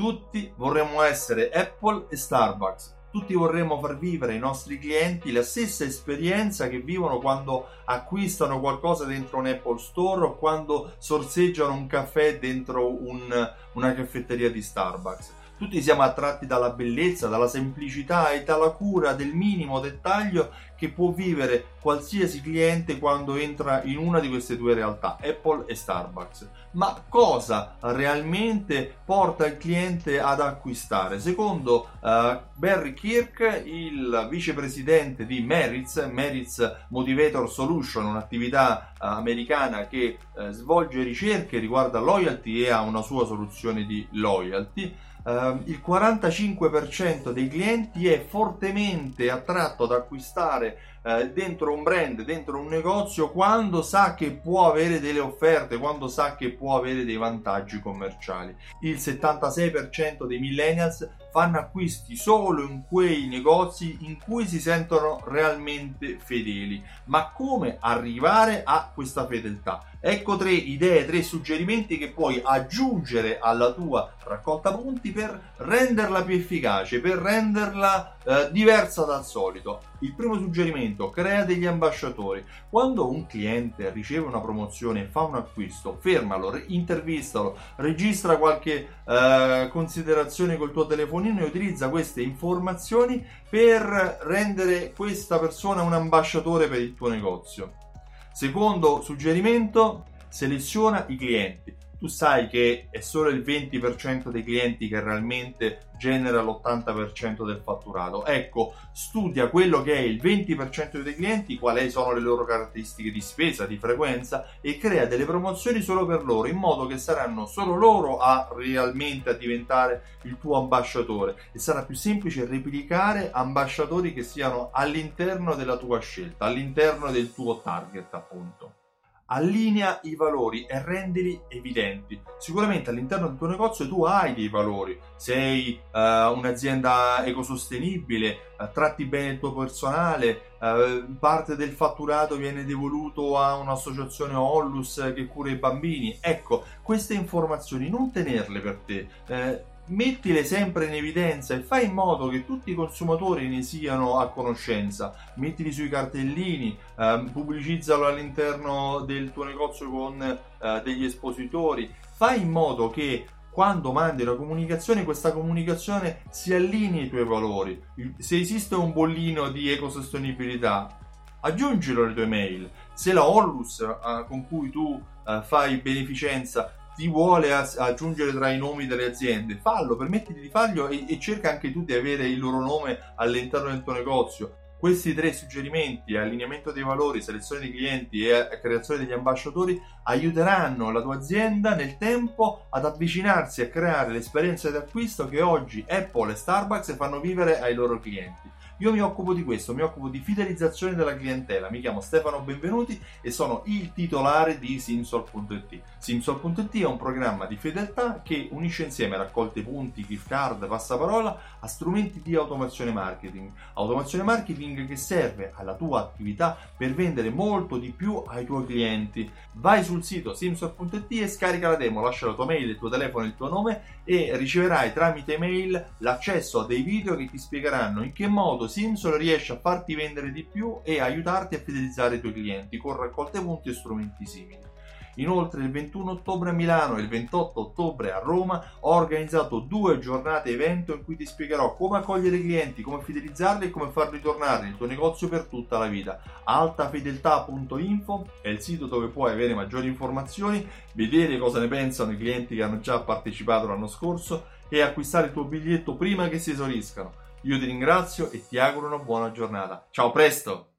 Tutti vorremmo essere Apple e Starbucks. Tutti vorremmo far vivere ai nostri clienti la stessa esperienza che vivono quando acquistano qualcosa dentro un Apple Store o quando sorseggiano un caffè dentro un, una caffetteria di Starbucks. Tutti siamo attratti dalla bellezza, dalla semplicità e dalla cura del minimo dettaglio che può vivere qualsiasi cliente quando entra in una di queste due realtà, Apple e Starbucks. Ma cosa realmente porta il cliente ad acquistare? Secondo uh, Barry Kirk, il vicepresidente di Meritz, Meritz Motivator Solution, un'attività uh, americana che uh, svolge ricerche riguardo loyalty e ha una sua soluzione di loyalty, Uh, il 45% dei clienti è fortemente attratto ad acquistare uh, dentro un brand, dentro un negozio, quando sa che può avere delle offerte, quando sa che può avere dei vantaggi commerciali. Il 76% dei millennials fanno acquisti solo in quei negozi in cui si sentono realmente fedeli. Ma come arrivare a questa fedeltà? Ecco tre idee, tre suggerimenti che puoi aggiungere alla tua raccolta punti per renderla più efficace, per renderla eh, diversa dal solito. Il primo suggerimento, crea degli ambasciatori. Quando un cliente riceve una promozione e fa un acquisto, fermalo, intervistalo, registra qualche eh, considerazione col tuo telefonino e utilizza queste informazioni per rendere questa persona un ambasciatore per il tuo negozio. Secondo suggerimento, seleziona i clienti tu sai che è solo il 20% dei clienti che realmente genera l'80% del fatturato. Ecco, studia quello che è il 20% dei clienti, quali sono le loro caratteristiche di spesa, di frequenza e crea delle promozioni solo per loro, in modo che saranno solo loro a realmente a diventare il tuo ambasciatore e sarà più semplice replicare ambasciatori che siano all'interno della tua scelta, all'interno del tuo target, appunto allinea i valori e rendili evidenti. Sicuramente all'interno del tuo negozio tu hai dei valori, sei uh, un'azienda ecosostenibile, uh, tratti bene il tuo personale, uh, parte del fatturato viene devoluto a un'associazione Ollus che cura i bambini. Ecco, queste informazioni non tenerle per te mettile sempre in evidenza e fai in modo che tutti i consumatori ne siano a conoscenza. Mettili sui cartellini, ehm, pubblicizzalo all'interno del tuo negozio con eh, degli espositori. Fai in modo che quando mandi una comunicazione, questa comunicazione si allinei ai tuoi valori. Se esiste un bollino di ecosostenibilità, aggiungilo alle tue mail. Se la Onlus eh, con cui tu eh, fai beneficenza ti vuole aggiungere tra i nomi delle aziende, fallo, permettiti di farlo e, e cerca anche tu di avere il loro nome all'interno del tuo negozio. Questi tre suggerimenti, allineamento dei valori, selezione dei clienti e creazione degli ambasciatori, aiuteranno la tua azienda nel tempo ad avvicinarsi a creare l'esperienza di acquisto che oggi Apple e Starbucks fanno vivere ai loro clienti. Io mi occupo di questo, mi occupo di fidelizzazione della clientela. Mi chiamo Stefano Benvenuti e sono il titolare di Simsol.it. Simsol.it è un programma di fedeltà che unisce insieme raccolte punti, gift card, passaparola a strumenti di automazione marketing. Automazione marketing che serve alla tua attività per vendere molto di più ai tuoi clienti. Vai sul sito simsol.it e scarica la demo, lascia la tua mail, il tuo telefono e il tuo nome e riceverai tramite mail l'accesso a dei video che ti spiegheranno in che modo Simsol riesce a farti vendere di più e aiutarti a fidelizzare i tuoi clienti con raccolte punti e strumenti simili. Inoltre il 21 ottobre a Milano e il 28 ottobre a Roma ho organizzato due giornate evento in cui ti spiegherò come accogliere i clienti, come fidelizzarli e come farli tornare nel tuo negozio per tutta la vita. altafedeltà.info è il sito dove puoi avere maggiori informazioni, vedere cosa ne pensano i clienti che hanno già partecipato l'anno scorso e acquistare il tuo biglietto prima che si esauriscano. Io ti ringrazio e ti auguro una buona giornata. Ciao, presto!